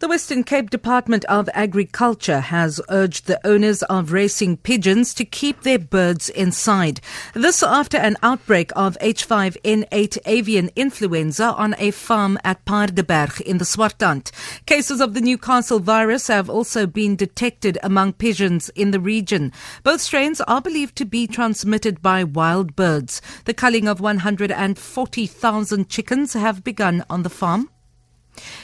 The Western Cape Department of Agriculture has urged the owners of racing pigeons to keep their birds inside. This after an outbreak of H5N8 avian influenza on a farm at Paardeberg in the Swartland. Cases of the Newcastle virus have also been detected among pigeons in the region. Both strains are believed to be transmitted by wild birds. The culling of 140,000 chickens have begun on the farm.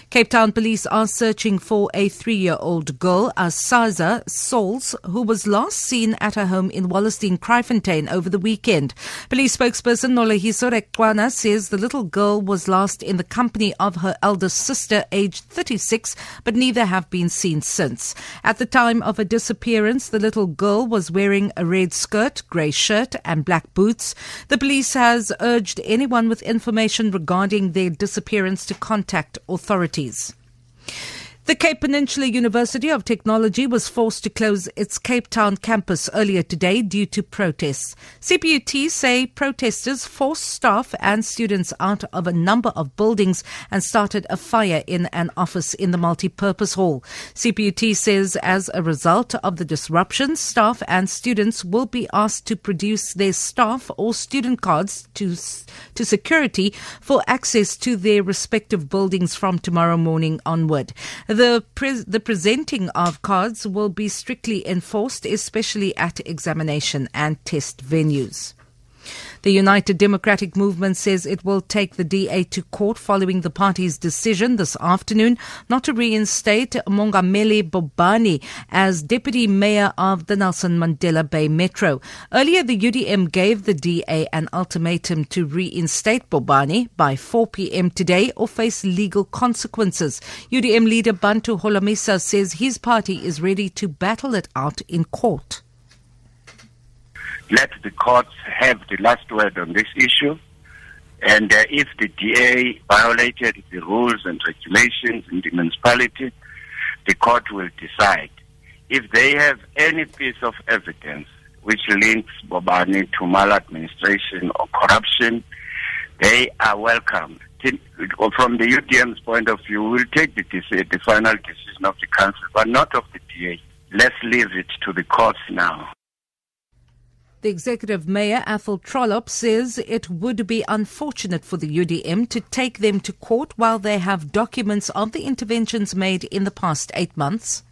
Cape Town police are searching for a three-year-old girl, Asaza Souls, who was last seen at her home in Wallacedene, Kraaifontein over the weekend. Police spokesperson Noloyiso Rwexana says the little girl was last in the company of her elder sister, aged 36, but neither have been seen since. At the time of her disappearance, the little girl was wearing a red skirt, grey shirt, and black boots. The police has urged anyone with information regarding their disappearance to contact authorities authorities. The Cape Peninsula University of Technology was forced to close its Cape Town campus earlier today due to protests. CPUT say protesters forced staff and students out of a number of buildings and started a fire in an office in the multi-purpose hall. CPUT says as a result of the disruption, staff and students will be asked to produce their staff or student cards to, to security for access to their respective buildings from tomorrow morning onward. The, pre- the presenting of cards will be strictly enforced, especially at examination and test venues. The United Democratic Movement says it will take the DA to court following the party's decision this afternoon not to reinstate Mongameli Bobani as deputy mayor of the Nelson Mandela Bay Metro. Earlier, the UDM gave the DA an ultimatum to reinstate Bobani by 4 p.m. today or face legal consequences. UDM leader Bantu Holomisa says his party is ready to battle it out in court let the courts have the last word on this issue. And uh, if the DA violated the rules and regulations in the municipality, the court will decide. If they have any piece of evidence which links Bobani to maladministration or corruption, they are welcome. From the UDM's point of view, we'll take the, the final decision of the council, but not of the DA. Let's leave it to the courts now. The executive mayor, Athol Trollip, says it would be unfortunate for the UDM to take them to court while they have documents of the interventions made in the past eight months.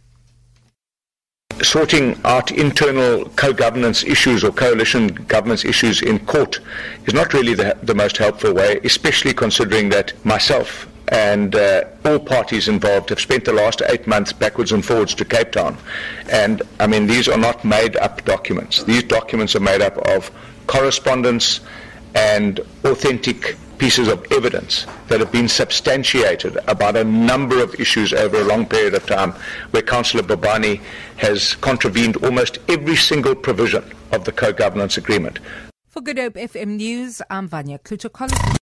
Sorting out internal co-governance issues or coalition governance issues in court is not really the, the most helpful way, especially considering that myself and uh, all parties involved have spent the last eight months backwards and forwards to Cape Town. And I mean, these are not made up documents. These documents are made up of correspondence and authentic pieces of evidence that have been substantiated about a number of issues over a long period of time where Councillor Bobani has contravened almost every single provision of the co-governance agreement. For Good Hope FM News, I'm Vanya Kluter